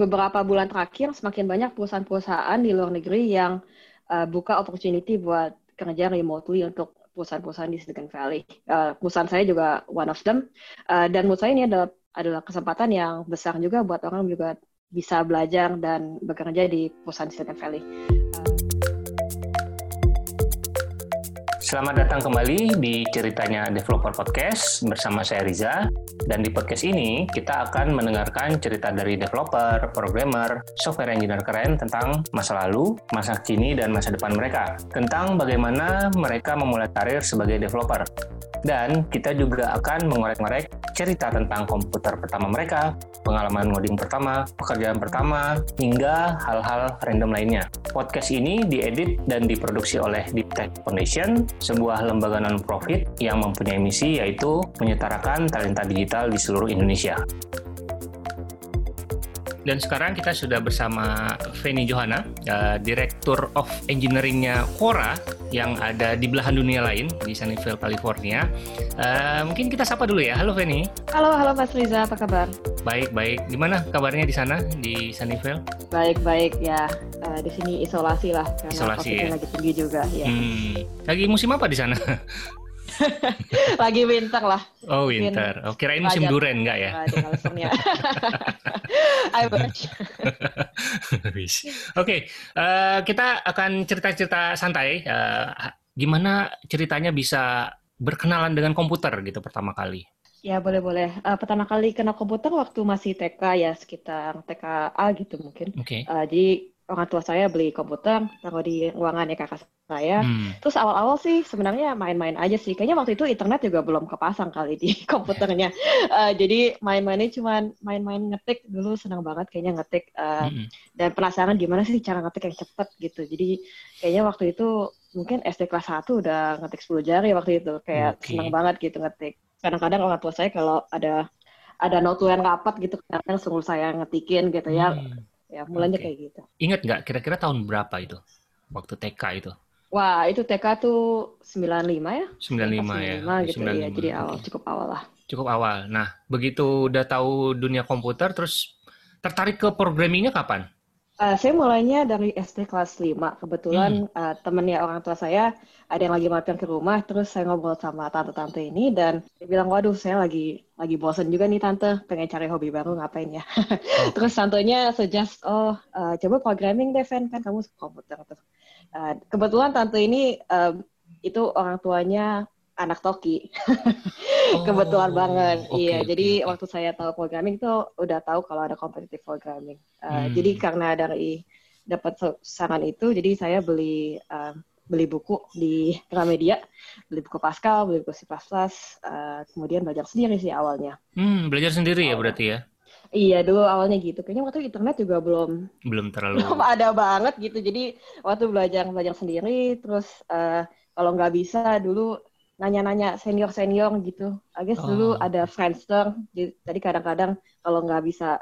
beberapa bulan terakhir semakin banyak perusahaan-perusahaan di luar negeri yang uh, buka opportunity buat kerja remotely untuk perusahaan-perusahaan di Silicon Valley. Uh, perusahaan saya juga one of them. Uh, dan menurut saya ini adalah adalah kesempatan yang besar juga buat orang juga bisa belajar dan bekerja di perusahaan Silicon Valley. Selamat datang kembali di ceritanya Developer Podcast bersama saya Riza. Dan di podcast ini kita akan mendengarkan cerita dari developer, programmer, software engineer keren tentang masa lalu, masa kini, dan masa depan mereka. Tentang bagaimana mereka memulai karir sebagai developer. Dan kita juga akan mengorek-ngorek cerita tentang komputer pertama mereka, pengalaman ngoding pertama, pekerjaan pertama, hingga hal-hal random lainnya. Podcast ini diedit dan diproduksi oleh Deep Tech Foundation, sebuah lembaga non-profit yang mempunyai misi yaitu menyetarakan talenta digital di seluruh Indonesia. Dan sekarang kita sudah bersama Feni Johana, uh, Direktur of Engineering-nya Quora yang ada di belahan dunia lain di Sunnyvale, California. Uh, mungkin kita sapa dulu ya. Halo Feni. Halo, halo Mas Riza, apa kabar? Baik, baik. Gimana kabarnya di sana di Sunnyvale? Baik, baik ya. Uh, di sini isolasi lah karena isolasi ya? lagi tinggi juga ya. Hmm. Lagi musim apa di sana? lagi winter lah. Oh winter. Oh kirain musim duren enggak ya? I wish. Oke, okay, uh, eh, kita akan cerita-cerita santai. Uh, gimana ceritanya bisa berkenalan dengan komputer gitu pertama kali? Ya boleh-boleh. Uh, pertama kali kenal komputer waktu masih TK ya sekitar TKA gitu mungkin. Okay. Uh, jadi orang tua saya beli komputer, taruh di ruangannya kakak saya. Hmm. Terus awal-awal sih sebenarnya main-main aja sih. Kayaknya waktu itu internet juga belum kepasang kali di komputernya. Uh, jadi main-mainnya cuma main-main ngetik dulu senang banget kayaknya ngetik. Uh, hmm. Dan penasaran gimana sih cara ngetik yang cepet gitu. Jadi kayaknya waktu itu mungkin SD kelas 1 udah ngetik 10 jari waktu itu. Kayak okay. senang banget gitu ngetik. Kadang-kadang orang tua saya kalau ada ada notu yang rapat gitu, kadang-kadang sungguh saya ngetikin gitu ya. Hmm ya mulanya okay. kayak gitu. Ingat nggak kira-kira tahun berapa itu waktu TK itu? Wah itu TK tuh 95 ya? 95 ya. 95 gitu 95. ya, jadi awal cukup awal lah. Cukup awal. Nah begitu udah tahu dunia komputer, terus tertarik ke programmingnya kapan? Uh, saya mulainya dari SD kelas 5. Kebetulan hmm. uh, temennya orang tua saya ada yang lagi mampir ke rumah, terus saya ngobrol sama tante-tante ini dan dia bilang, waduh saya lagi lagi bosen juga nih tante, pengen cari hobi baru ngapain ya. Oh. terus tantenya suggest, oh uh, coba programming deh, Fen, kan kamu suka komputer tuh. Uh, kebetulan tante ini uh, itu orang tuanya anak Toki. oh, Kebetulan banget. Okay, iya, okay, jadi waktu saya tahu programming itu udah tahu kalau ada competitive programming. Uh, hmm. Jadi karena dari dapat saran itu, jadi saya beli uh, beli buku di Gramedia, beli buku Pascal, beli buku C++, uh, kemudian belajar sendiri sih awalnya. Hmm, belajar sendiri awalnya. ya berarti ya? Iya, dulu awalnya gitu. Kayaknya waktu internet juga belum belum terlalu belum ada banget gitu. Jadi waktu belajar belajar sendiri, terus uh, kalau nggak bisa dulu nanya-nanya senior-senior gitu. I guess oh. dulu ada Friendster, jadi kadang-kadang kalau nggak bisa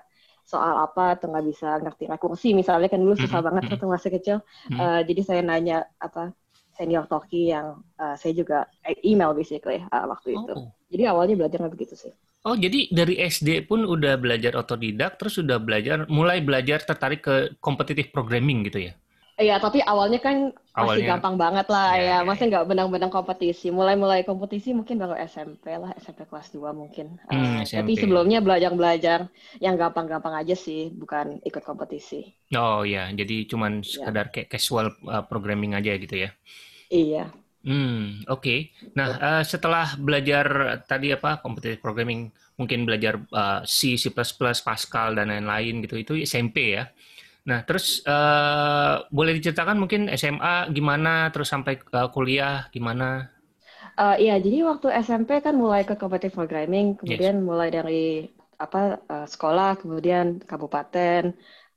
soal apa atau nggak bisa ngerti rekursi misalnya kan dulu susah banget waktu masih kecil. Uh, jadi saya nanya apa senior Toki yang uh, saya juga eh, email basically uh, waktu oh. itu. Jadi awalnya belajarnya begitu sih. Oh, jadi dari SD pun udah belajar otodidak, terus udah belajar, mulai belajar tertarik ke competitive programming gitu ya? Iya, tapi awalnya kan masih awalnya, gampang banget lah ya, ya. ya masih nggak benang-benang kompetisi. Mulai-mulai kompetisi mungkin baru SMP lah, SMP kelas 2 mungkin. Hmm, uh, tapi sebelumnya belajar-belajar yang gampang-gampang aja sih, bukan ikut kompetisi. Oh iya, jadi cuman iya. sekedar ya. kayak casual uh, programming aja gitu ya. Iya. Hmm, oke. Okay. Nah, uh, setelah belajar tadi apa kompetitif programming, mungkin belajar uh, C, C++, Pascal dan lain-lain gitu, itu SMP ya. Nah, terus uh, boleh diceritakan mungkin SMA gimana, terus sampai uh, kuliah gimana? Uh, iya, jadi waktu SMP kan mulai ke competitive programming, kemudian yes. mulai dari apa uh, sekolah, kemudian kabupaten,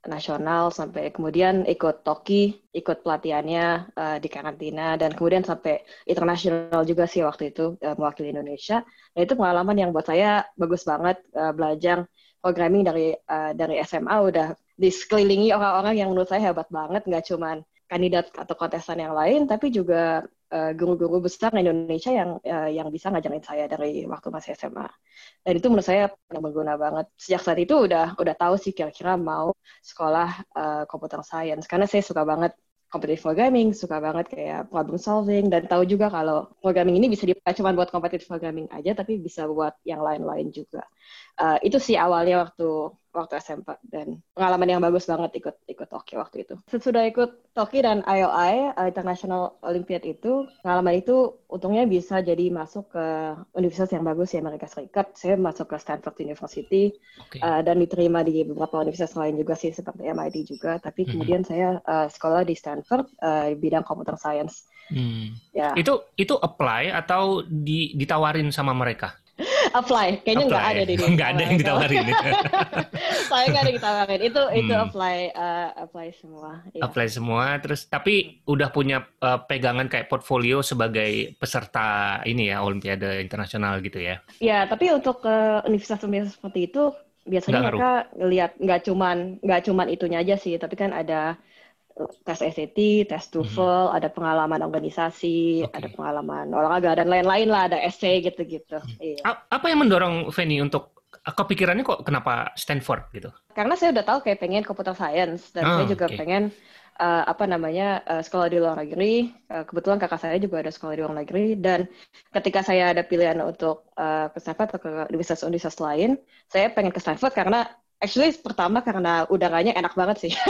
nasional, sampai kemudian ikut Toki, ikut pelatihannya uh, di karantina, dan kemudian sampai internasional juga sih waktu itu uh, mewakili Indonesia. Nah itu pengalaman yang buat saya bagus banget uh, belajar programming dari uh, dari SMA udah di sekelilingi orang-orang yang menurut saya hebat banget, nggak cuma kandidat atau kontestan yang lain, tapi juga uh, guru-guru besar di Indonesia yang uh, yang bisa ngajarin saya dari waktu masih SMA. Dan itu menurut saya berguna banget. Sejak saat itu udah udah tahu sih kira-kira mau sekolah uh, computer science karena saya suka banget competitive programming, suka banget kayak problem solving, dan tahu juga kalau programming ini bisa dipakai cuma buat competitive programming aja, tapi bisa buat yang lain-lain juga. Uh, itu sih awalnya waktu waktu SMP dan pengalaman yang bagus banget ikut ikut Toki waktu itu. Sesudah ikut Toki dan IOI uh, International Olympiad itu pengalaman itu untungnya bisa jadi masuk ke universitas yang bagus di Amerika Serikat. Saya masuk ke Stanford University okay. uh, dan diterima di beberapa universitas lain juga sih seperti MIT juga. Tapi kemudian saya uh, sekolah di Stanford uh, bidang computer science. Hmm. Ya. Itu itu apply atau di, ditawarin sama mereka? Apply. Kayaknya nggak ada di nggak ada yang ditawarin. Saya nggak ada yang ditawarin. Itu hmm. itu apply uh, apply semua. Ya. apply semua. Terus tapi udah punya uh, pegangan kayak portfolio sebagai peserta ini ya olimpiade internasional gitu ya? Ya tapi untuk uh, universitas-universitas seperti itu biasanya mereka lihat nggak cuman nggak cuman itunya aja sih. Tapi kan ada tes SAT, tes TOEFL, hmm. ada pengalaman organisasi, okay. ada pengalaman olahraga dan lain-lain lah, ada essay gitu-gitu. Hmm. Iya. Apa yang mendorong Feni untuk kepikirannya kok kenapa Stanford gitu? Karena saya udah tahu kayak pengen computer science dan oh, saya juga okay. pengen uh, apa namanya uh, sekolah di luar negeri. Uh, kebetulan kakak saya juga ada sekolah di luar negeri dan ketika saya ada pilihan untuk uh, ke Stanford atau ke universitas-universitas lain, saya pengen ke Stanford karena Actually pertama karena udaranya enak banget sih.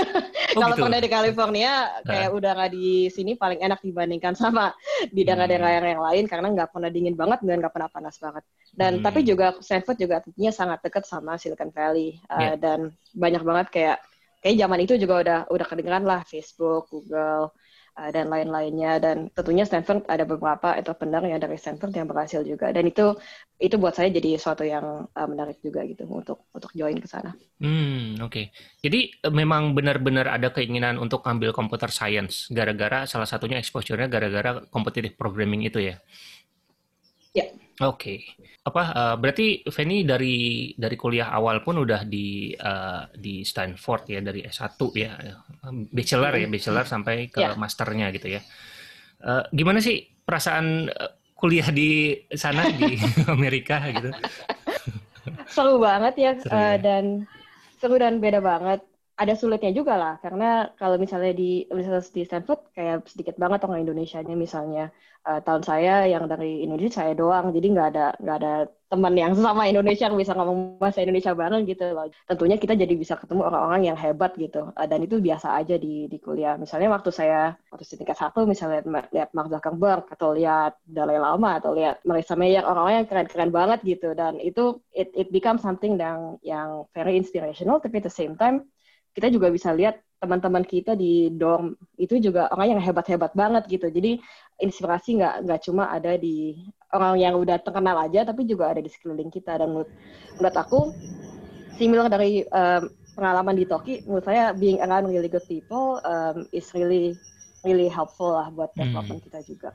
Oh, Kalau gitu. pernah di California kayak nah. udara di sini paling enak dibandingkan sama di daerah-daerah hmm. yang lain karena nggak pernah dingin banget dan nggak pernah panas banget. Dan hmm. tapi juga Stanford juga tentunya sangat dekat sama Silicon Valley uh, yeah. dan banyak banget kayak kayak zaman itu juga udah udah kedengeran lah Facebook, Google, uh, dan lain-lainnya dan tentunya Stanford ada beberapa entrepreneur yang dari Stanford yang berhasil juga dan itu itu buat saya jadi suatu yang uh, menarik juga gitu untuk untuk join ke sana. Hmm oke. Okay. Jadi uh, memang benar-benar ada keinginan untuk ambil computer science gara-gara salah satunya exposure-nya gara-gara competitive programming itu ya. Ya. Oke. Okay. Apa uh, berarti Feni dari dari kuliah awal pun udah di uh, di Stanford ya dari S1 ya. Bachelor ya, bachelor sampai ke yeah. masternya gitu ya. Uh, gimana sih perasaan kuliah di sana di Amerika gitu? Seru banget ya, seru, uh, dan seru dan beda banget ada sulitnya juga lah. Karena kalau misalnya di Universitas di Stanford kayak sedikit banget orang Indonesia-nya misalnya. Uh, tahun saya yang dari Indonesia saya doang. Jadi nggak ada nggak ada teman yang sama Indonesia yang bisa ngomong bahasa Indonesia bareng gitu loh. Tentunya kita jadi bisa ketemu orang-orang yang hebat gitu. Uh, dan itu biasa aja di di kuliah. Misalnya waktu saya waktu di tingkat satu misalnya lihat Mark Zuckerberg atau lihat Dalai Lama atau lihat Marissa Mayer orang-orang yang keren-keren banget gitu. Dan itu it it become something yang yang very inspirational tapi at the same time kita juga bisa lihat teman-teman kita di dorm itu juga orang yang hebat-hebat banget gitu. Jadi inspirasi nggak nggak cuma ada di orang yang udah terkenal aja, tapi juga ada di sekeliling kita. Dan menurut, menurut aku, similar dari um, pengalaman di Toki, menurut saya being around really good people um, is really really helpful lah buat hmm. development hmm. kita juga.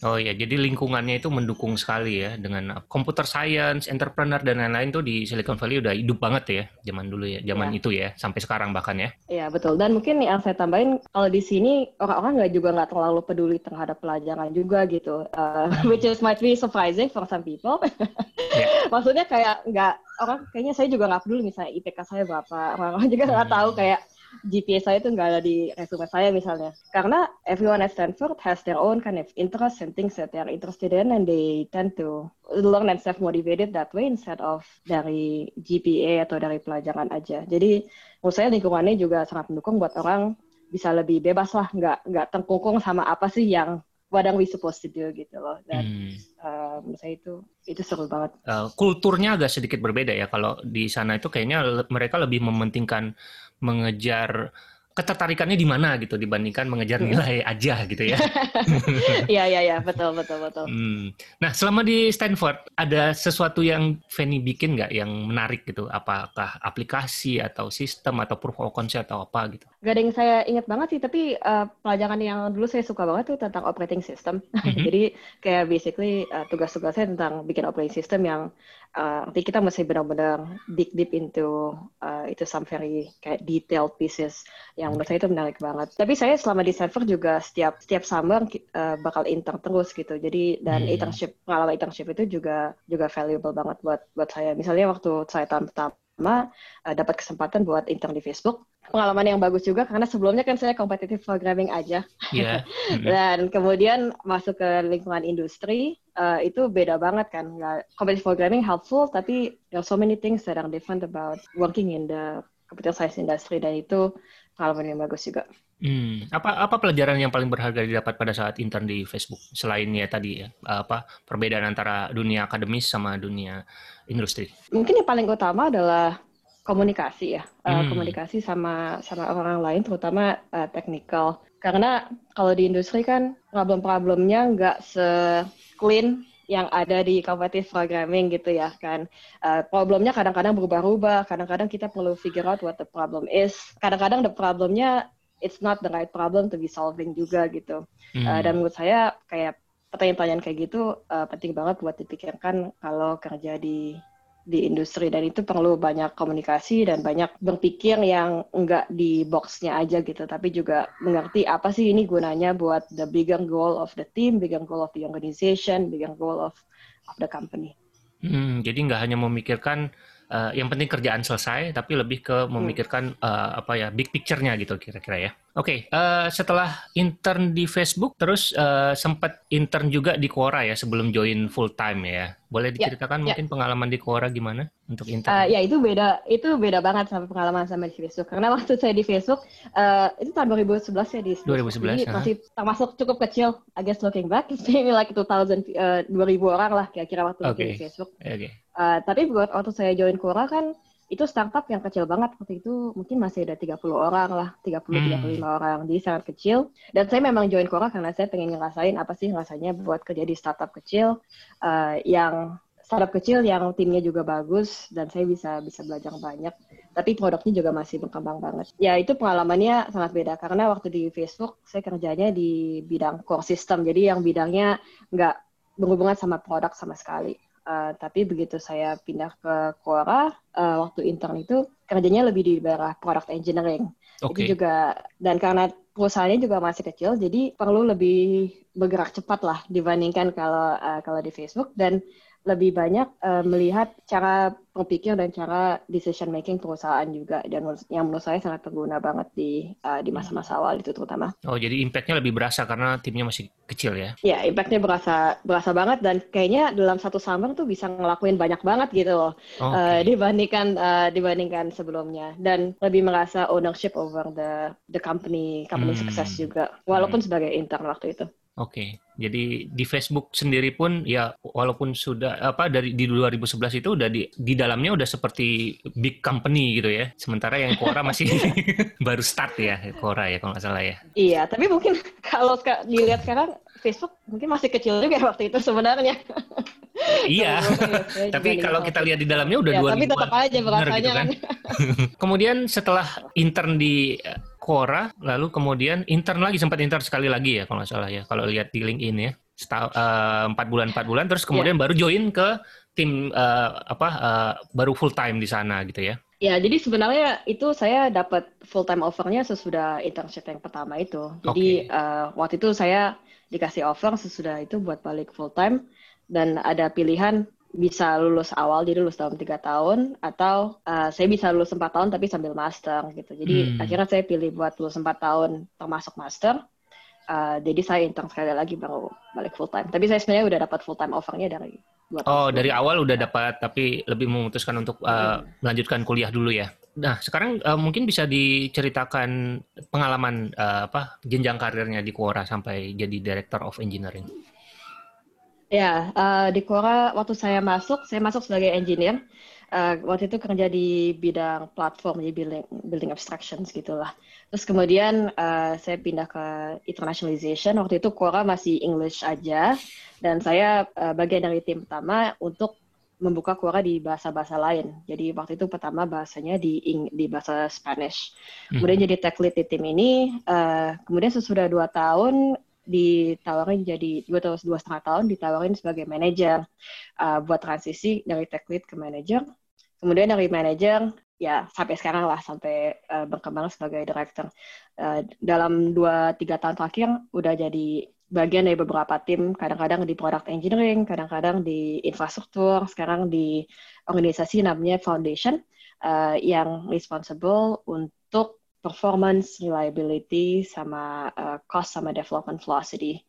Oh iya, jadi lingkungannya itu mendukung sekali ya dengan computer science, entrepreneur dan lain-lain tuh di Silicon Valley udah hidup banget ya zaman dulu ya, zaman ya. itu ya sampai sekarang bahkan ya. Iya betul. Dan mungkin yang saya tambahin kalau di sini orang-orang nggak juga nggak terlalu peduli terhadap pelajaran juga gitu, uh, which is might be surprising for some people. yeah. Maksudnya kayak nggak orang kayaknya saya juga nggak peduli misalnya IPK saya berapa, orang-orang juga nggak hmm. tahu kayak GPA saya itu nggak ada di resume saya misalnya. Karena everyone at Stanford has their own kind of interest and things that they are interested in and they tend to learn and self-motivated that way instead of dari GPA atau dari pelajaran aja. Jadi menurut saya lingkungannya juga sangat mendukung buat orang bisa lebih bebas lah, nggak nggak terkungkung sama apa sih yang what are we supposed to do gitu loh dan hmm. uh, saya itu itu seru banget. Uh, kulturnya agak sedikit berbeda ya kalau di sana itu kayaknya mereka lebih mementingkan mengejar ketertarikannya di mana gitu dibandingkan mengejar nilai aja gitu ya. Iya iya iya betul betul betul. Hmm. Nah selama di Stanford ada sesuatu yang Fanny bikin nggak yang menarik gitu? Apakah aplikasi atau sistem atau proof of concept atau apa gitu? Gak ada yang saya ingat banget sih tapi uh, pelajaran yang dulu saya suka banget tuh tentang operating system. Mm-hmm. Jadi kayak basically uh, tugas-tugasnya tentang bikin operating system yang uh, nanti kita masih benar-benar dig deep into uh, itu some very kayak detailed pieces yang menurut saya itu menarik banget. Tapi saya selama di server juga setiap setiap summer uh, bakal intern terus gitu. Jadi dan hmm. internship pengalaman internship itu juga juga valuable banget buat buat saya. Misalnya waktu saya tahun pertama uh, dapat kesempatan buat intern di Facebook, pengalaman yang bagus juga karena sebelumnya kan saya competitive programming aja. Yeah. Mm-hmm. Dan kemudian masuk ke lingkungan industri uh, itu beda banget kan. Competitive programming helpful tapi there are so many things that are different about working in the computer science industry dan itu pengalaman yang bagus juga. Hmm. Apa apa pelajaran yang paling berharga didapat pada saat intern di Facebook selain ya tadi ya apa perbedaan antara dunia akademis sama dunia industri? Mungkin yang paling utama adalah komunikasi ya, eh, hmm. uh, komunikasi sama sama orang lain, terutama uh, technical. Karena kalau di industri kan problem-problemnya nggak se clean yang ada di competitive programming gitu ya kan. Uh, problemnya kadang-kadang berubah-ubah, kadang-kadang kita perlu figure out what the problem is. Kadang-kadang the problemnya it's not the right problem to be solving juga gitu. Hmm. Uh, dan menurut saya kayak pertanyaan-pertanyaan kayak gitu uh, penting banget buat dipikirkan kalau kerja di di industri dan itu perlu banyak komunikasi dan banyak berpikir yang enggak di boxnya aja gitu tapi juga mengerti apa sih ini gunanya buat the bigger goal of the team, bigger goal of the organization, bigger goal of of the company. Hmm, jadi nggak hanya memikirkan uh, yang penting kerjaan selesai, tapi lebih ke hmm. memikirkan uh, apa ya big picture-nya gitu kira-kira ya. Oke, okay, uh, setelah intern di Facebook, terus uh, sempat intern juga di Quora ya sebelum join full time ya. Boleh ya, diceritakan ya, mungkin ya. pengalaman di Quora gimana untuk intern? Uh, ya itu beda, itu beda banget sama pengalaman sama di Facebook. Karena waktu saya di Facebook uh, itu tahun 2011 ya di 2011 jadi masih termasuk cukup kecil. I guess looking back, maybe like 2000 uh, 2000 orang lah kira-kira waktu okay. di Facebook. Okay. Uh, tapi buat waktu saya join Quora kan itu startup yang kecil banget waktu itu. Mungkin masih ada 30 orang lah 30 hmm. 35 orang. Jadi sangat kecil. Dan saya memang join Quora karena saya pengen ngerasain apa sih rasanya buat kerja di startup kecil uh, yang startup kecil yang timnya juga bagus dan saya bisa bisa belajar banyak. Tapi produknya juga masih berkembang banget. Ya itu pengalamannya sangat beda. Karena waktu di Facebook saya kerjanya di bidang core system. Jadi yang bidangnya nggak berhubungan sama produk sama sekali Uh, tapi begitu saya pindah ke Quora uh, waktu intern itu kerjanya lebih di daerah product engineering. Okay. Itu juga dan karena perusahaannya juga masih kecil, jadi perlu lebih bergerak cepat lah dibandingkan kalau uh, kalau di Facebook dan lebih banyak uh, melihat cara berpikir dan cara decision making perusahaan juga dan yang menurut saya sangat berguna banget di uh, di masa-masa awal itu terutama. Oh jadi impactnya lebih berasa karena timnya masih kecil ya? Ya impactnya berasa berasa banget dan kayaknya dalam satu summer tuh bisa ngelakuin banyak banget gitu loh okay. uh, dibandingkan uh, dibandingkan sebelumnya dan lebih merasa ownership over the the company company hmm. sukses juga walaupun hmm. sebagai intern waktu itu. Oke, jadi di Facebook sendiri pun ya walaupun sudah apa dari di 2011 itu udah di di dalamnya udah seperti big company gitu ya. Sementara yang Quora masih baru start ya Quora ya kalau nggak salah ya. Iya, tapi mungkin kalau dilihat sekarang Facebook mungkin masih kecil juga waktu itu sebenarnya. iya, tapi kalau kita lihat di dalamnya udah ya, dua Tapi tetap aja berasanya gitu kan. Kemudian setelah intern di Quora, lalu kemudian intern lagi sempat intern sekali lagi ya kalau nggak salah ya kalau lihat di LinkedIn ya eh, empat uh, bulan empat bulan terus kemudian yeah. baru join ke tim uh, apa uh, baru full time di sana gitu ya. Ya, jadi sebenarnya itu saya dapat full time offernya sesudah internship yang pertama itu. Jadi okay. uh, waktu itu saya dikasih offer sesudah itu buat balik full time dan ada pilihan bisa lulus awal jadi lulus dalam tiga tahun atau uh, saya bisa lulus empat tahun tapi sambil master gitu. Jadi hmm. akhirnya saya pilih buat lulus empat tahun termasuk master uh, jadi saya intern sekali lagi baru balik full time tapi saya sebenarnya udah dapat full time offernya dari oh dari awal udah dapat tapi lebih memutuskan untuk uh, hmm. melanjutkan kuliah dulu ya? Nah sekarang uh, mungkin bisa diceritakan pengalaman uh, apa jenjang karirnya di Quora sampai jadi director of engineering Ya, uh, di Quora waktu saya masuk, saya masuk sebagai engineer. Uh, waktu itu kerja di bidang platform, jadi building, building abstractions gitulah. Terus kemudian uh, saya pindah ke internationalization. Waktu itu Quora masih English aja, dan saya uh, bagian dari tim pertama untuk membuka Quora di bahasa-bahasa lain. Jadi waktu itu pertama bahasanya di di bahasa Spanish. Kemudian hmm. jadi tech lead di tim ini. Uh, kemudian sesudah dua tahun ditawarin jadi dua tahun dua setengah tahun ditawarin sebagai manajer. Uh, buat transisi dari tech lead ke manajer. Kemudian dari manajer ya sampai sekarang lah sampai uh, berkembang sebagai director. Uh, dalam dua tiga tahun terakhir udah jadi bagian dari beberapa tim kadang-kadang di product engineering kadang-kadang di infrastruktur sekarang di organisasi namanya foundation uh, yang responsible untuk performance reliability sama uh, cost sama development velocity.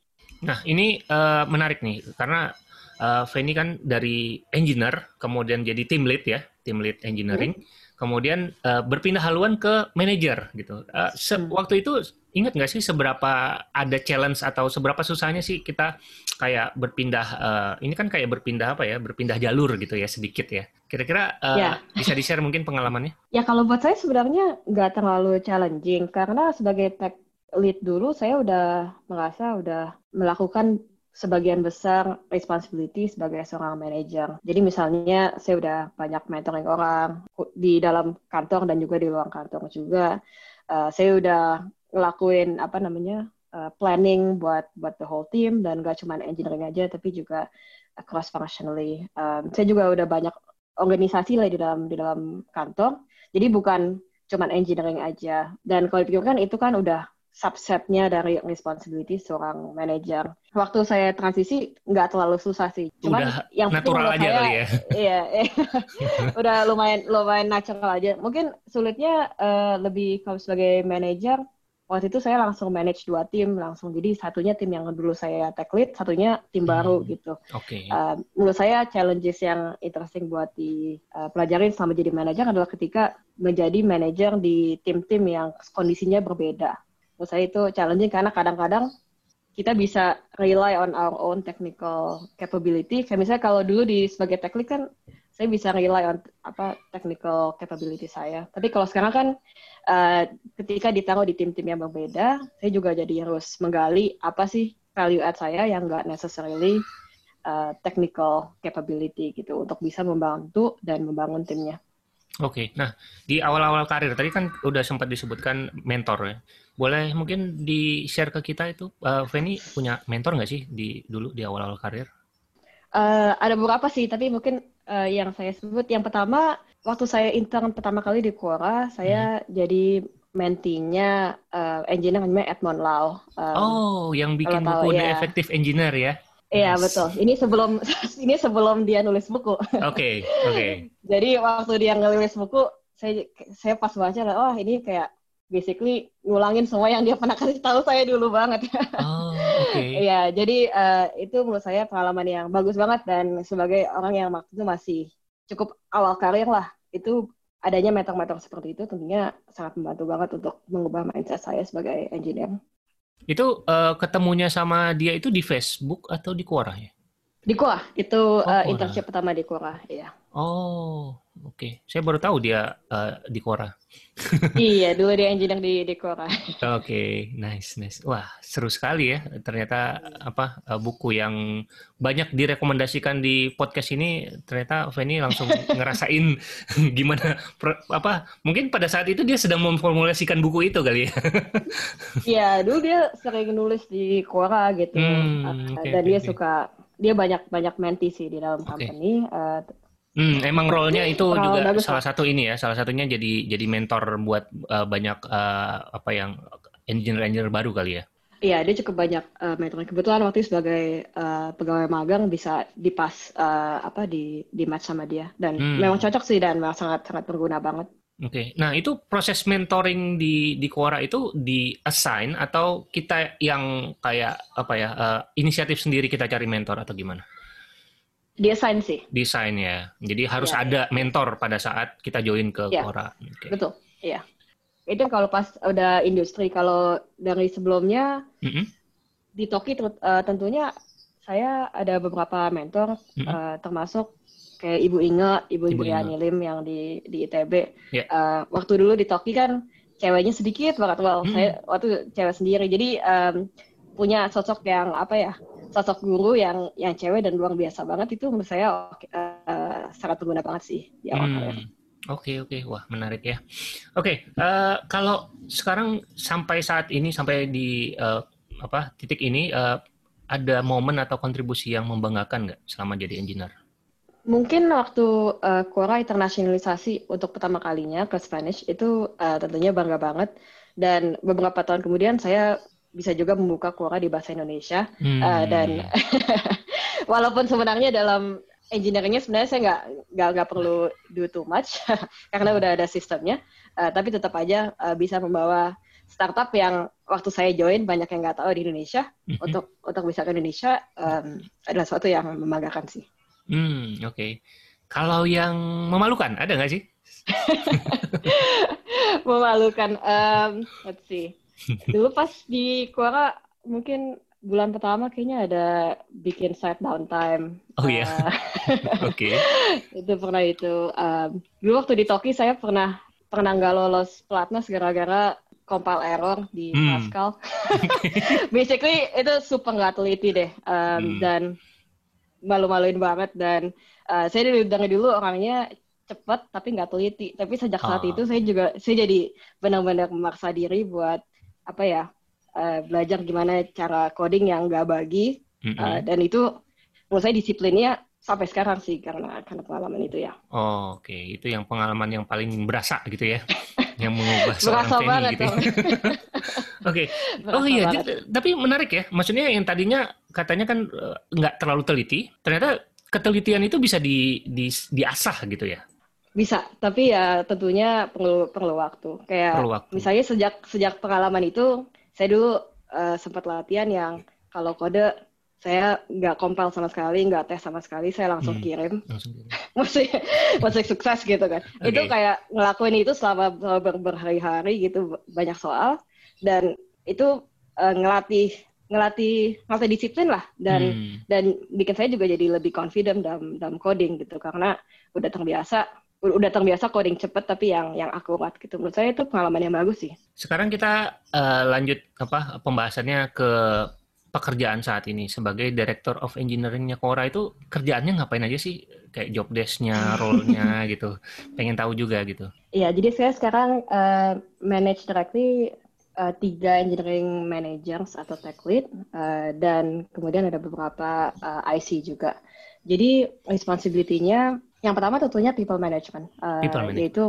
Nah ini uh, menarik nih karena uh, Feni kan dari engineer kemudian jadi team lead ya team lead engineering. Hmm kemudian uh, berpindah haluan ke manajer gitu. Uh, hmm. Waktu itu ingat nggak sih seberapa ada challenge atau seberapa susahnya sih kita kayak berpindah? Uh, ini kan kayak berpindah apa ya? Berpindah jalur gitu ya sedikit ya. Kira-kira uh, ya. bisa di share mungkin pengalamannya? Ya kalau buat saya sebenarnya nggak terlalu challenging karena sebagai tech lead dulu saya udah merasa udah melakukan sebagian besar responsibility sebagai seorang manajer. Jadi misalnya saya udah banyak mentoring orang di dalam kantor dan juga di luar kantor juga. Uh, saya udah ngelakuin apa namanya uh, planning buat buat the whole team dan gak cuma engineering aja tapi juga cross functionally. Um, saya juga udah banyak organisasi lah di dalam di dalam kantor. Jadi bukan cuma engineering aja. Dan kalau dipikirkan itu kan udah subsetnya dari responsibility seorang manajer. Waktu saya transisi nggak terlalu susah sih. Cuman udah yang natural aja saya, kali ya. Iya, iya. udah lumayan lumayan natural aja. Mungkin sulitnya uh, lebih kalau sebagai manajer waktu itu saya langsung manage dua tim langsung. Jadi satunya tim yang dulu saya tech lead, satunya tim hmm. baru gitu. Oke. Okay. Uh, menurut saya challenges yang interesting buat di uh, pelajarin selama jadi manajer adalah ketika menjadi manajer di tim-tim yang kondisinya berbeda menurut saya itu challenging karena kadang-kadang kita bisa rely on our own technical capability. Kayak misalnya kalau dulu di sebagai teknik kan saya bisa rely on apa technical capability saya. Tapi kalau sekarang kan uh, ketika ditaruh di tim-tim yang berbeda, saya juga jadi harus menggali apa sih value add saya yang nggak necessarily uh, technical capability gitu untuk bisa membantu dan membangun timnya. Oke, okay. nah di awal-awal karir tadi kan udah sempat disebutkan mentor ya. Boleh mungkin di-share ke kita itu, uh, Feni punya mentor nggak sih di dulu di awal-awal karir? Uh, ada beberapa sih, tapi mungkin uh, yang saya sebut yang pertama waktu saya intern pertama kali di Quora, saya hmm. jadi mentinya uh, engineer namanya Edmond Lau. Um, oh, yang bikin buku The ya. Effective Engineer ya? Iya yes. betul. Ini sebelum ini sebelum dia nulis buku. Oke okay, oke. Okay. Jadi waktu dia nulis buku, saya saya pas baca lah, oh ini kayak basically ngulangin semua yang dia pernah kasih tahu saya dulu banget. Oh oke. Okay. Iya jadi uh, itu menurut saya pengalaman yang bagus banget dan sebagai orang yang waktu itu masih cukup awal karir lah, itu adanya mentor-mentor seperti itu tentunya sangat membantu banget untuk mengubah mindset saya sebagai engineer. Itu uh, ketemunya sama dia itu di Facebook atau di Quora ya? Di Quora, itu oh, uh, internship pertama di Quora, ya. Oh, oke. Okay. Saya baru tahu dia uh, di Quora. iya, dulu dia engineer di di Quora. oke, okay. nice, nice. Wah, seru sekali ya. Ternyata apa uh, buku yang banyak direkomendasikan di podcast ini ternyata Feni langsung ngerasain gimana apa mungkin pada saat itu dia sedang memformulasikan buku itu kali ya. Iya, dulu dia sering nulis di Quora gitu. Hmm, okay, dan okay, dia okay. suka dia banyak banyak menti sih di dalam okay. company. Uh, Hmm, emang role-nya itu oh, juga bagus. salah satu ini ya, salah satunya jadi jadi mentor buat uh, banyak uh, apa yang engineer-engineer baru kali ya. Iya, dia cukup banyak uh, mentor. Kebetulan waktu itu sebagai uh, pegawai magang bisa dipas uh, apa di di match sama dia dan hmm. memang cocok sih dan memang sangat sangat berguna banget. Oke, okay. nah itu proses mentoring di di Quora itu di assign atau kita yang kayak apa ya uh, inisiatif sendiri kita cari mentor atau gimana? Desain sih. Desain ya. Jadi harus ya, ada mentor pada saat kita join ke ya. Quora. Okay. Betul. Iya. Itu kalau pas udah industri. Kalau dari sebelumnya mm -hmm. di Toki uh, tentunya saya ada beberapa mentor mm -hmm. uh, termasuk kayak Ibu Inge, Ibu Ibu Yani Lim yang di di ITB. Yeah. Ya. Uh, waktu dulu di Toki kan ceweknya sedikit banget. Well, mm. saya waktu cewek sendiri. Jadi um, punya sosok yang apa ya? Sosok guru yang yang cewek dan luar biasa banget itu menurut saya uh, sangat berguna banget sih di awal hmm. Oke okay, oke okay. wah menarik ya. Oke okay, uh, eh, kalau sekarang sampai saat ini sampai di uh, apa titik ini uh, ada momen atau kontribusi yang membanggakan nggak selama jadi engineer? Mungkin waktu uh, Quora internasionalisasi untuk pertama kalinya ke Spanish itu uh, tentunya bangga banget dan beberapa tahun kemudian saya bisa juga membuka Quora di bahasa Indonesia hmm. uh, dan walaupun sebenarnya dalam engineeringnya sebenarnya saya nggak nggak nggak perlu do too much karena udah ada sistemnya uh, tapi tetap aja uh, bisa membawa startup yang waktu saya join banyak yang nggak tahu di Indonesia mm-hmm. untuk untuk bisa ke Indonesia um, adalah sesuatu yang membanggakan sih. Hmm, oke. Okay. Kalau yang memalukan, ada nggak sih? memalukan. Um, let's see. Dulu pas di Quora mungkin bulan pertama kayaknya ada bikin site downtime. Oh iya. Yeah. Oke. okay. itu pernah itu. Um, dulu waktu di Toki saya pernah pernah nggak lolos pelatnas gara-gara compile error di hmm. Pascal. Basically itu super nggak teliti deh um, hmm. dan malu-maluin banget dan uh, saya dari, dulu orangnya cepat tapi nggak teliti tapi sejak saat oh. itu saya juga saya jadi benar-benar memaksa diri buat apa ya uh, belajar gimana cara coding yang nggak bagi mm -hmm. uh, dan itu menurut saya disiplinnya sampai sekarang sih karena karena pengalaman itu ya. Oh, oke, okay. itu yang pengalaman yang paling berasa gitu ya, yang mengubah seorang Feni gitu. Ya. oke, okay. oh iya, banget. tapi menarik ya. Maksudnya yang tadinya katanya kan eh, nggak terlalu teliti, ternyata ketelitian itu bisa di, di diasah gitu ya. Bisa, tapi ya tentunya perlu perlu waktu. Kayak perlu waktu. misalnya sejak sejak pengalaman itu, saya dulu uh, sempat latihan yang kalau kode saya nggak compile sama sekali, nggak tes sama sekali, saya langsung hmm. kirim. masih masih sukses gitu kan. Okay. Itu kayak ngelakuin itu selama, ber berhari-hari gitu banyak soal dan itu uh, ngelatih ngelatih ngelatih disiplin lah dan hmm. dan bikin saya juga jadi lebih confident dalam dalam coding gitu karena udah terbiasa udah terbiasa coding cepet tapi yang yang akurat gitu menurut saya itu pengalaman yang bagus sih. Sekarang kita uh, lanjut apa pembahasannya ke pekerjaan saat ini sebagai Director of Engineering-nya Quora itu kerjaannya ngapain aja sih? Kayak job desk-nya, role-nya gitu. Pengen tahu juga gitu. Iya, jadi saya sekarang uh, manage directly uh, tiga engineering managers atau tech lead uh, dan kemudian ada beberapa uh, IC juga. Jadi responsibility-nya yang pertama tentunya people management, uh, people management. yaitu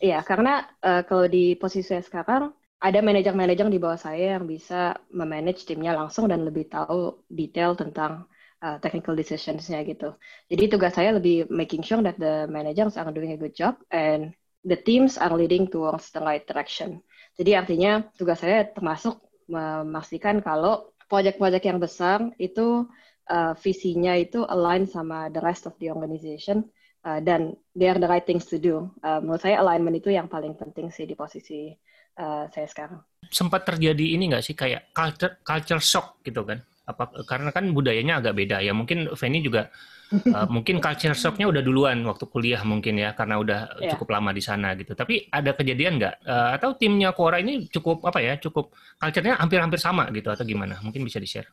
ya karena uh, kalau di posisi saya sekarang ada manajer-manajer di bawah saya yang bisa memanage timnya langsung dan lebih tahu detail tentang uh, technical decisions-nya gitu. Jadi tugas saya lebih making sure that the managers are doing a good job and the teams are leading towards the right direction. Jadi artinya tugas saya termasuk memastikan kalau proyek-proyek yang besar itu uh, visinya itu align sama the rest of the organization uh, dan they are the right things to do. Uh, menurut saya alignment itu yang paling penting sih di posisi uh, saya sekarang. Sempat terjadi ini nggak sih kayak culture culture shock gitu kan? Apa karena kan budayanya agak beda ya. Mungkin Feni juga uh, mungkin culture shocknya udah duluan waktu kuliah mungkin ya karena udah yeah. cukup lama di sana gitu. Tapi ada kejadian nggak uh, atau timnya Quora ini cukup apa ya? Cukup culture-nya hampir-hampir sama gitu atau gimana? Mungkin bisa di-share.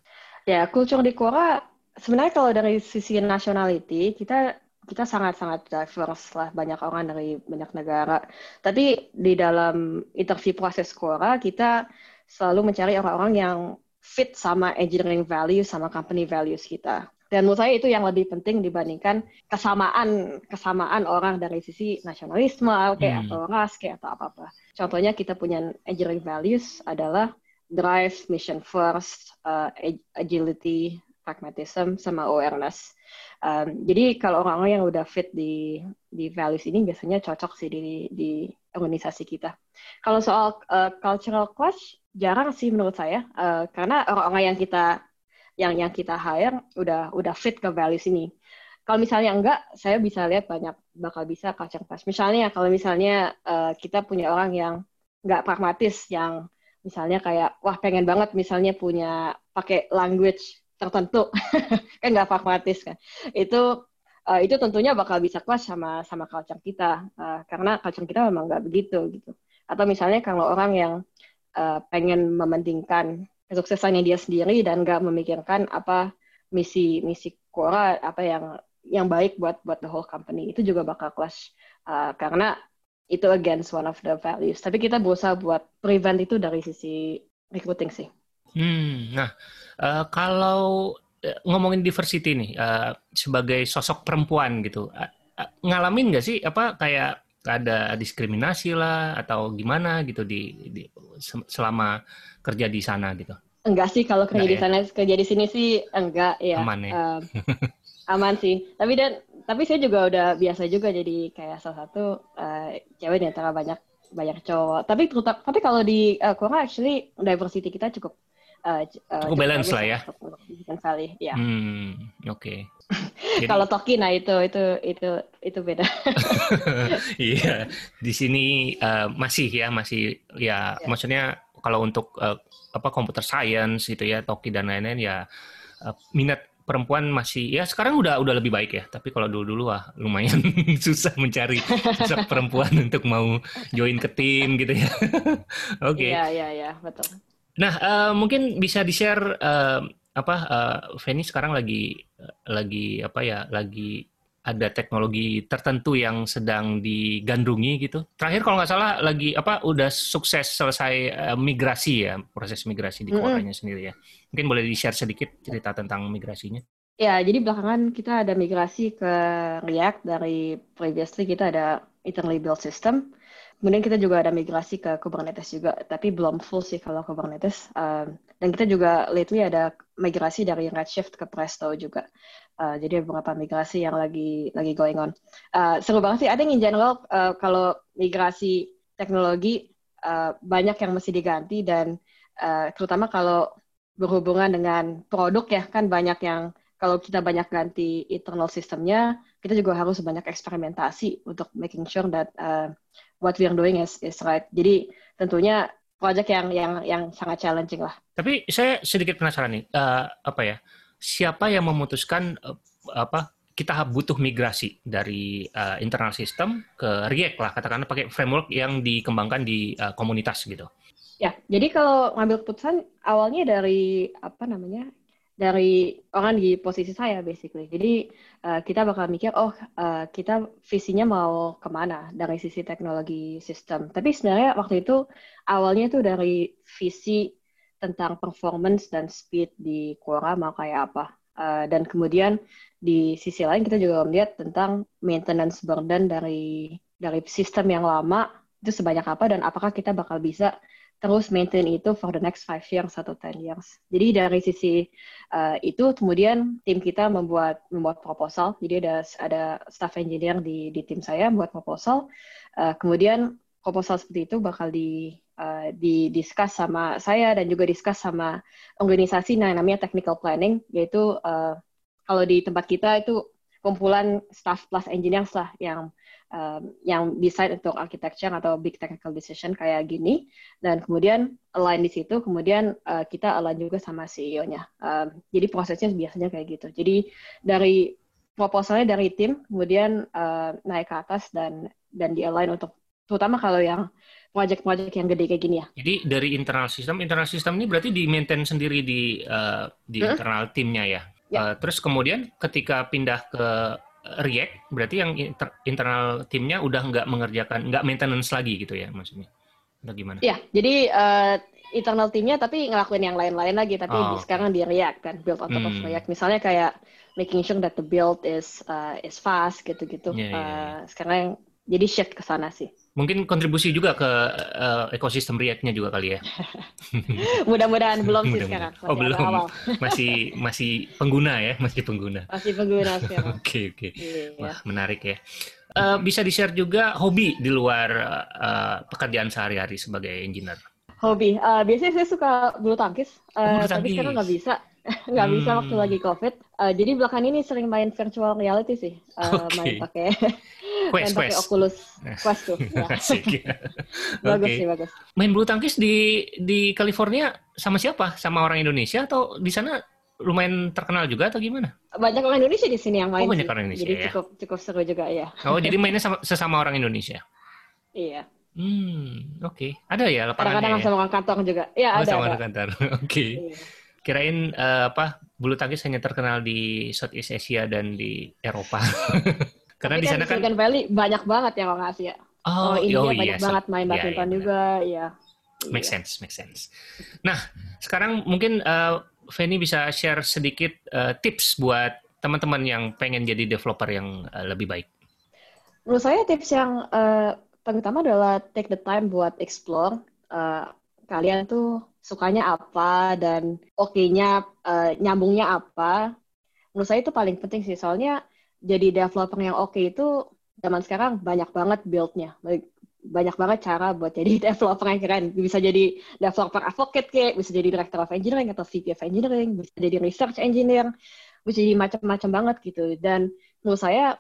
Ya, culture di Quora sebenarnya kalau dari sisi nationality kita kita sangat-sangat diverse lah, banyak orang dari banyak negara. Tapi di dalam interview proses Quora, kita selalu mencari orang-orang yang fit sama engineering value, sama company values kita. Dan menurut saya itu yang lebih penting dibandingkan kesamaan kesamaan orang dari sisi nasionalisme, kayak hmm. atau ras, kayak atau apa-apa. Contohnya kita punya engineering values adalah drive, mission first, uh, agility, pragmatism, sama awareness. Um, jadi kalau orang-orang yang udah fit di di values ini biasanya cocok sih di di organisasi kita. Kalau soal uh, cultural clash jarang sih menurut saya uh, karena orang-orang yang kita yang yang kita hire udah udah fit ke values ini. Kalau misalnya enggak, saya bisa lihat banyak bakal bisa culture clash. Misalnya kalau misalnya uh, kita punya orang yang nggak pragmatis, yang misalnya kayak wah pengen banget misalnya punya pakai language tertentu. Kan nggak pragmatis kan. Itu uh, itu tentunya bakal bisa kelas sama sama culture kita. Uh, karena culture kita memang nggak begitu gitu. Atau misalnya kalau orang yang uh, pengen mementingkan kesuksesannya dia sendiri dan nggak memikirkan apa misi misi Quora apa yang yang baik buat buat the whole company itu juga bakal clash. Uh, karena itu against one of the values. Tapi kita berusaha buat prevent itu dari sisi recruiting sih Hmm, nah uh, kalau uh, ngomongin diversity nih uh, sebagai sosok perempuan gitu, uh, uh, ngalamin nggak sih apa kayak ada diskriminasi lah atau gimana gitu di, di selama kerja di sana gitu? Enggak sih kalau kerja di ya? sana kerja di sini sih enggak ya. Aman ya. Uh, aman sih. Tapi dan tapi saya juga udah biasa juga jadi kayak salah satu uh, cewek di antara banyak banyak cowok. Tapi tapi kalau di uh, Korea actually diversity kita cukup uh, cukup balance lah ya. Sekali, ya. Hmm, oke. Okay. Jadi... kalau Toki, nah itu itu itu itu beda. Iya, di sini uh, masih ya masih ya, yeah. maksudnya kalau untuk uh, apa komputer science gitu ya Toki dan lain-lain ya uh, minat perempuan masih ya sekarang udah udah lebih baik ya tapi kalau dulu dulu wah lumayan susah mencari sosok perempuan untuk mau join ke tim gitu ya oke okay. iya iya iya betul nah uh, mungkin bisa di share uh, apa uh, Feni sekarang lagi lagi apa ya lagi ada teknologi tertentu yang sedang digandrungi gitu. Terakhir kalau nggak salah lagi apa udah sukses selesai uh, migrasi ya proses migrasi di Koreanya mm -hmm. sendiri ya. Mungkin boleh di share sedikit cerita tentang migrasinya. Ya, jadi belakangan kita ada migrasi ke React dari previously kita ada internally built system. Kemudian kita juga ada migrasi ke Kubernetes juga, tapi belum full sih kalau Kubernetes. Uh, dan kita juga lately ada migrasi dari Redshift ke Presto juga. Uh, jadi beberapa migrasi yang lagi lagi going on. Uh, seru banget sih. I think in general uh, kalau migrasi teknologi uh, banyak yang mesti diganti dan uh, terutama kalau berhubungan dengan produk ya kan banyak yang kalau kita banyak ganti internal sistemnya kita juga harus banyak eksperimentasi untuk making sure that uh, what we are doing is is right. Jadi tentunya project yang yang yang sangat challenging lah. Tapi saya sedikit penasaran nih, uh, apa ya? siapa yang memutuskan uh, apa kita butuh migrasi dari uh, internal system ke React lah katakanlah pakai framework yang dikembangkan di uh, komunitas gitu. Ya, jadi kalau ngambil keputusan awalnya dari apa namanya? Dari orang di posisi saya basically. Jadi uh, kita bakal mikir, oh uh, kita visinya mau ke mana dari sisi teknologi sistem. Tapi sebenarnya waktu itu awalnya itu dari visi tentang performance dan speed di Quora mau kayak apa. Uh, dan kemudian di sisi lain kita juga melihat tentang maintenance burden dari dari sistem yang lama itu sebanyak apa dan apakah kita bakal bisa terus maintain itu for the next five years atau ten years. Jadi dari sisi uh, itu kemudian tim kita membuat membuat proposal. Jadi ada ada staff engineer di di tim saya membuat proposal. Uh, kemudian proposal seperti itu bakal di uh, di discuss sama saya dan juga discuss sama organisasi yang namanya technical planning yaitu uh, kalau di tempat kita itu kumpulan staff plus engineers lah yang um, yang decide untuk architecture atau big technical decision kayak gini dan kemudian align di situ kemudian uh, kita align juga sama CEO-nya um, jadi prosesnya biasanya kayak gitu jadi dari proposalnya dari tim kemudian uh, naik ke atas dan dan di align untuk terutama kalau yang proyek-proyek yang gede kayak gini ya. Jadi dari internal sistem, internal sistem ini berarti di maintain sendiri di uh, di hmm? internal timnya ya. Ya. Uh, terus kemudian ketika pindah ke React, berarti yang inter internal timnya udah nggak mengerjakan, nggak maintenance lagi gitu ya maksudnya? Atau gimana? Ya, jadi uh, internal timnya tapi ngelakuin yang lain-lain lagi, tapi oh, di, sekarang di React kan, build on top hmm. of React. Misalnya kayak making sure that the build is uh, is fast gitu-gitu. Yeah, yeah, yeah. Sekarang jadi shift ke sana sih. Mungkin kontribusi juga ke uh, ekosistem React-nya juga kali ya. Mudah-mudahan belum sih sekarang. Oh belum, awal. masih masih pengguna ya, masih pengguna. Masih pengguna sekarang. Oke oke, okay, okay. yeah. wah menarik ya. Uh, bisa di-share juga hobi di luar uh, pekerjaan sehari-hari sebagai engineer. Hobi, uh, biasanya saya suka bulu tangkis, uh, oh, tapi sekarang nggak bisa nggak hmm. bisa waktu hmm. lagi covid uh, jadi belakang ini sering main virtual reality sih uh, okay. main pakai main pakai Oculus Quest tuh ya. bagus okay. sih bagus main bulu tangkis di di California sama siapa sama orang Indonesia atau di sana lumayan terkenal juga atau gimana? Banyak orang Indonesia di sini yang main. Oh, banyak orang Indonesia. Jadi ya? cukup cukup seru juga ya. Oh, jadi mainnya sama, sesama orang Indonesia. Iya. Hmm, oke. Okay. Ada ya lapangannya. Kadang-kadang ya? sama orang kantor juga. Iya, oh, ada. Sama orang kantor. Oke. Okay. Iya kirain uh, apa bulu tangkis hanya terkenal di Southeast Asia dan di Eropa. Karena di kan sana kan Silicon Valley banyak banget yang orang Asia. Oh, oh India oh, banyak iya. banget main iya, badminton iya, juga, ya. Make sense, make sense. Nah, sekarang mungkin uh, Feni bisa share sedikit uh, tips buat teman-teman yang pengen jadi developer yang uh, lebih baik? Menurut saya tips yang uh, paling utama adalah take the time buat explore. Uh, kalian tuh sukanya apa dan oke-nya uh, nyambungnya apa. Menurut saya itu paling penting sih. Soalnya jadi developer yang oke okay itu zaman sekarang banyak banget build-nya banyak banget cara buat jadi developer yang keren. Bisa jadi developer advocate kayak, bisa jadi director of engineering atau VP of engineering, bisa jadi research engineer, bisa jadi macam-macam banget gitu. Dan menurut saya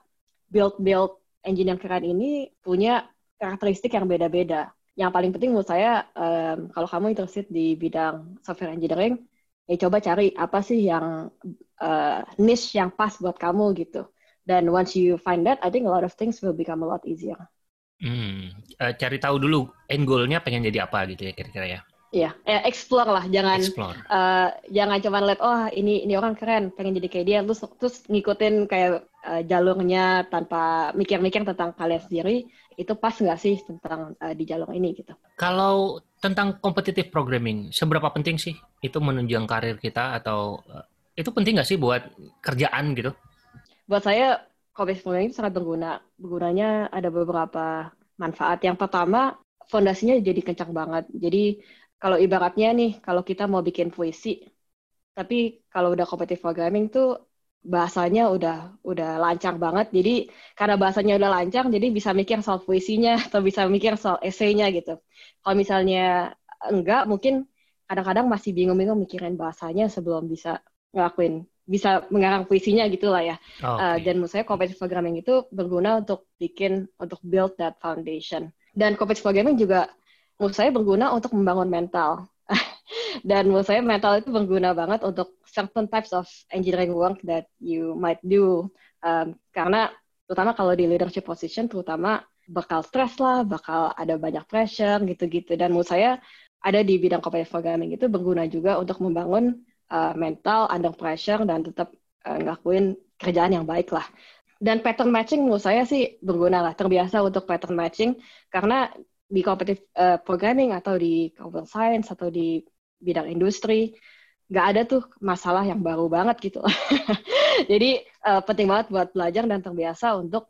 build-build engineer keren ini punya karakteristik yang beda-beda. Yang paling penting menurut saya, um, kalau kamu interested di bidang software engineering, ya coba cari apa sih yang uh, niche yang pas buat kamu gitu. Dan once you find that, I think a lot of things will become a lot easier. Hmm, uh, cari tahu dulu end goal-nya pengen jadi apa gitu ya kira-kira ya. Iya, eh, explore lah, jangan explore. Uh, jangan cuma lihat oh ini ini orang keren, pengen jadi kayak dia, terus terus ngikutin kayak uh, jalurnya tanpa mikir-mikir tentang kalian sendiri, itu pas nggak sih tentang uh, di jalur ini gitu. Kalau tentang competitive programming, seberapa penting sih itu menunjang karir kita atau uh, itu penting nggak sih buat kerjaan gitu? Buat saya Kobe Formula ini sangat berguna. Bergunanya ada beberapa manfaat. Yang pertama, fondasinya jadi kencang banget. Jadi kalau ibaratnya nih, kalau kita mau bikin puisi, tapi kalau udah competitive programming tuh bahasanya udah udah lancar banget. Jadi karena bahasanya udah lancar, jadi bisa mikir soal puisinya atau bisa mikir soal esainya gitu. Kalau misalnya enggak, mungkin kadang-kadang masih bingung-bingung mikirin bahasanya sebelum bisa ngelakuin bisa mengarang puisinya gitulah ya. Okay. Uh, dan menurut saya competitive programming itu berguna untuk bikin untuk build that foundation. Dan competitive programming juga menurut saya berguna untuk membangun mental. dan menurut saya mental itu berguna banget untuk certain types of engineering work that you might do. Um, karena terutama kalau di leadership position terutama bakal stress lah, bakal ada banyak pressure gitu-gitu. Dan menurut saya ada di bidang competitive programming itu berguna juga untuk membangun uh, mental under pressure dan tetap uh, ngelakuin kerjaan yang baik lah. Dan pattern matching menurut saya sih berguna lah, terbiasa untuk pattern matching karena di competitive uh, programming atau di computer science atau di bidang industri nggak ada tuh masalah yang baru banget gitu. Jadi uh, penting banget buat belajar dan terbiasa untuk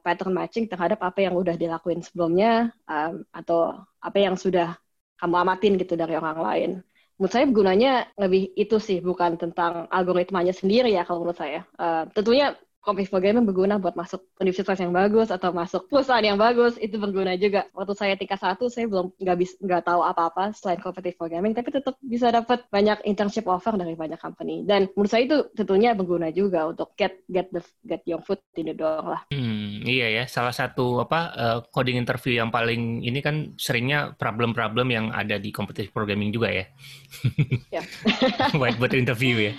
pattern matching terhadap apa yang udah dilakuin sebelumnya um, atau apa yang sudah kamu amatin gitu dari orang lain menurut saya gunanya lebih itu sih bukan tentang algoritmanya sendiri ya kalau menurut saya. Uh, tentunya Competitive programming berguna buat masuk universitas yang bagus atau masuk perusahaan yang bagus itu berguna juga. Waktu saya tingkat satu saya belum nggak bisa nggak tahu apa-apa selain competitive programming tapi tetap bisa dapat banyak internship offer dari banyak company dan menurut saya itu tentunya berguna juga untuk get get the get your foot in the door lah. Hmm, iya ya salah satu apa uh, coding interview yang paling ini kan seringnya problem-problem yang ada di competitive programming juga ya. Ya. buat interview ya.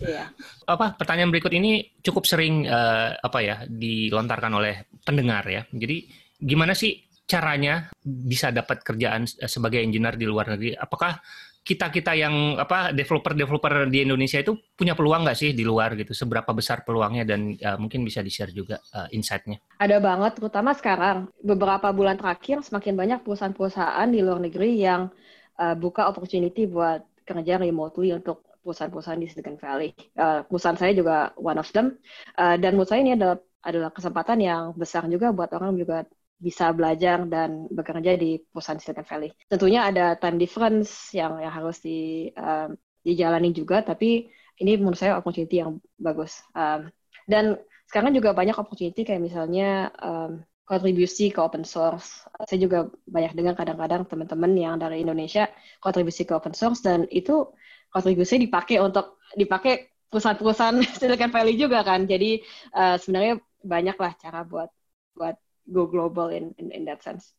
Iya. apa pertanyaan berikut ini cukup sering uh, apa ya dilontarkan oleh pendengar ya. Jadi gimana sih caranya bisa dapat kerjaan sebagai engineer di luar negeri? Apakah kita kita yang apa developer developer di Indonesia itu punya peluang nggak sih di luar gitu? Seberapa besar peluangnya dan uh, mungkin bisa di share juga uh, insight-nya? Ada banget, terutama sekarang beberapa bulan terakhir semakin banyak perusahaan-perusahaan di luar negeri yang uh, buka opportunity buat kerja remotely untuk perusahaan-perusahaan di Silicon Valley. Uh, perusahaan saya juga one of them. Uh, dan menurut saya ini adalah adalah kesempatan yang besar juga buat orang juga bisa belajar dan bekerja di perusahaan Silicon Valley. Tentunya ada time difference yang yang harus di uh, dijalani juga, tapi ini menurut saya opportunity yang bagus. Um, dan sekarang juga banyak opportunity kayak misalnya um, kontribusi ke open source. Saya juga banyak dengar kadang-kadang teman-teman yang dari Indonesia kontribusi ke open source dan itu kontribusi dipakai untuk dipakai perusahaan-perusahaan Silicon Valley juga kan. Jadi uh, sebenarnya banyak lah cara buat buat go global in in, in that sense.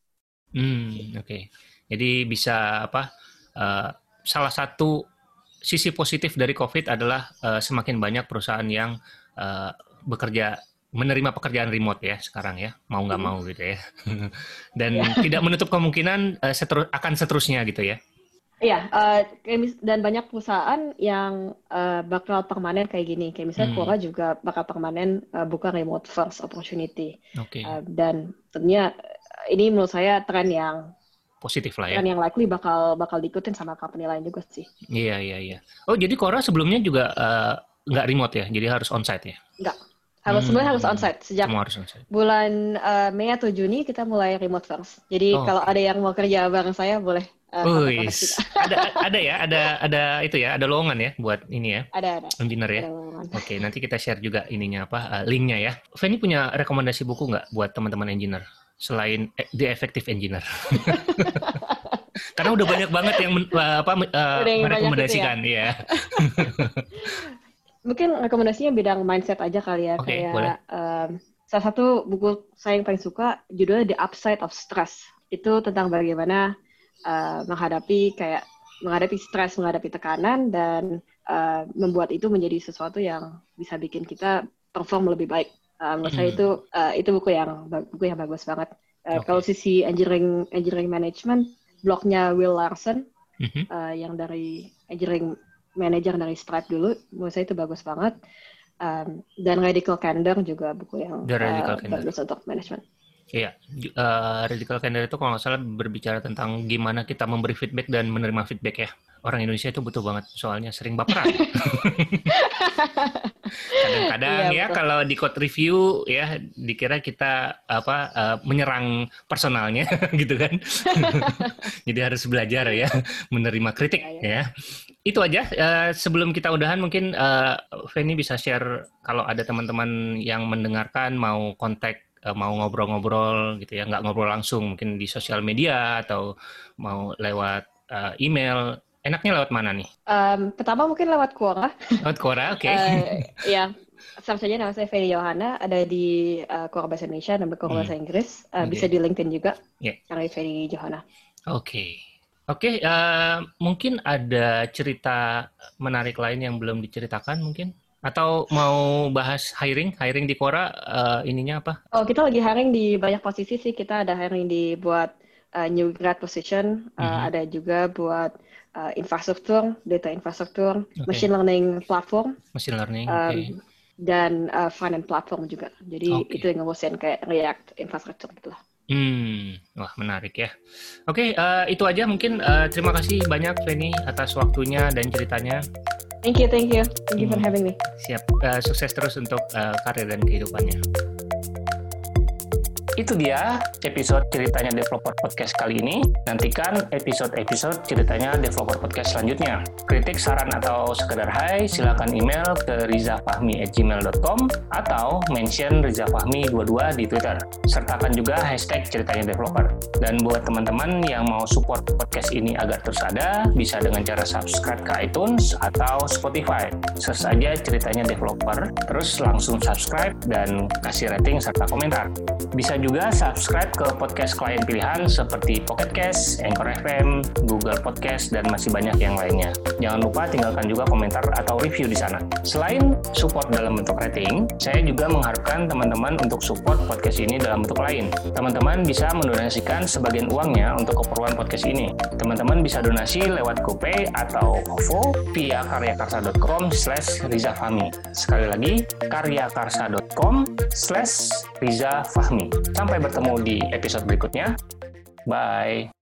Hmm, oke. Okay. Jadi bisa apa? Uh, salah satu sisi positif dari COVID adalah uh, semakin banyak perusahaan yang uh, bekerja menerima pekerjaan remote ya sekarang ya mau nggak hmm. mau gitu ya dan yeah. tidak menutup kemungkinan uh, seterus, akan seterusnya gitu ya Iya, uh, dan banyak perusahaan yang uh, bakal permanen kayak gini. Kayak misalnya hmm. Quora juga bakal permanen uh, buka remote first opportunity. Okay. Uh, dan tentunya ini menurut saya tren yang positif lah ya. Dan yang likely bakal bakal diikutin sama company lain juga sih. Iya iya iya. Oh jadi Cora sebelumnya juga uh, nggak remote ya, jadi harus onsite ya? Nggak. Harus hmm. sebenarnya harus onsite sejak harus onsite. bulan uh, Mei atau Juni kita mulai remote first. Jadi oh. kalau ada yang mau kerja bareng saya boleh Uh, ada ada ya, ada ada itu ya, ada lowongan ya buat ini ya. Ada ada. Engineer ya. Oke, nanti kita share juga ininya apa uh, linknya ya. Feni punya rekomendasi buku nggak buat teman-teman engineer selain eh, The Effective Engineer? Karena udah banyak banget yang men, uh, apa uh, merekomendasikan ya. ya. Mungkin rekomendasinya bidang mindset aja kali ya okay, kayak boleh. Um, salah satu buku saya yang paling suka judulnya The Upside of Stress. Itu tentang bagaimana uh, menghadapi kayak menghadapi stres, menghadapi tekanan dan uh, membuat itu menjadi sesuatu yang bisa bikin kita perform lebih baik. Uh, menurut saya itu uh, itu buku yang buku yang bagus banget. Uh, okay. Kalau sisi engineering engineering management, blognya Will Larson mm -hmm. uh, yang dari engineering manager dari Stripe dulu, menurut saya itu bagus banget. Um, dan Radical Candor juga buku yang uh, bagus untuk management. Iya, uh, radical candor itu kalau nggak salah berbicara tentang gimana kita memberi feedback dan menerima feedback ya. Orang Indonesia itu butuh banget, soalnya sering baperan. Kadang-kadang iya, ya betul. kalau di code review ya dikira kita apa uh, menyerang personalnya gitu kan. Jadi harus belajar ya menerima kritik iya. ya. Itu aja. Uh, sebelum kita udahan mungkin uh, Feni bisa share kalau ada teman-teman yang mendengarkan mau kontak mau ngobrol-ngobrol gitu ya, nggak ngobrol langsung, mungkin di sosial media atau mau lewat uh, email, enaknya lewat mana nih? Um, pertama mungkin lewat Quora. Lewat Quora, oke. Okay. uh, ya, sama saja nama saya Feli Yohana, ada di uh, Quora Bahasa Indonesia dan Quora hmm. Bahasa Inggris. Uh, okay. Bisa di LinkedIn juga, yeah. cari Feli Yohana. Oke. Okay. Oke, okay, uh, mungkin ada cerita menarik lain yang belum diceritakan mungkin? Atau mau bahas hiring, hiring di Quora uh, ininya apa? Oh, kita lagi hiring di banyak posisi sih. Kita ada hiring di buat uh, new grad position, uh, mm-hmm. ada juga buat uh, infrastruktur, data infrastruktur, okay. machine learning platform. Machine learning. Um, okay. Dan uh, finance platform juga. Jadi okay. itu yang ngurusin kayak React infrastruktur gitu lah. Hmm, wah menarik ya. Oke, okay, uh, itu aja mungkin. Uh, terima kasih banyak Feni atas waktunya dan ceritanya. Thank you, thank you. Thank you for hmm. having me. Siap. Uh, sukses terus untuk uh, karir dan kehidupannya. Itu dia episode ceritanya Developer Podcast kali ini. Nantikan episode-episode ceritanya Developer Podcast selanjutnya. Kritik, saran, atau sekedar hai, silakan email ke rizafahmi@gmail.com atau mention rizafahmi22 di Twitter. Sertakan juga hashtag ceritanya developer. Dan buat teman-teman yang mau support podcast ini agar terus ada, bisa dengan cara subscribe ke iTunes atau Spotify. Search saja ceritanya developer, terus langsung subscribe dan kasih rating serta komentar. Bisa juga subscribe ke podcast klien pilihan seperti Pocket Cast, Anchor FM, Google Podcast, dan masih banyak yang lainnya. Jangan lupa tinggalkan juga komentar atau review di sana. Selain support dalam bentuk rating, saya juga mengharapkan teman-teman untuk support podcast ini dalam bentuk lain. Teman-teman bisa mendonasikan sebagian uangnya untuk keperluan podcast ini. Teman-teman bisa donasi lewat GoPay atau OVO via karyakarsa.com slash rizafahmi. Sekali lagi, karyakarsa.com slash rizafahmi. Sampai bertemu di episode berikutnya. Bye.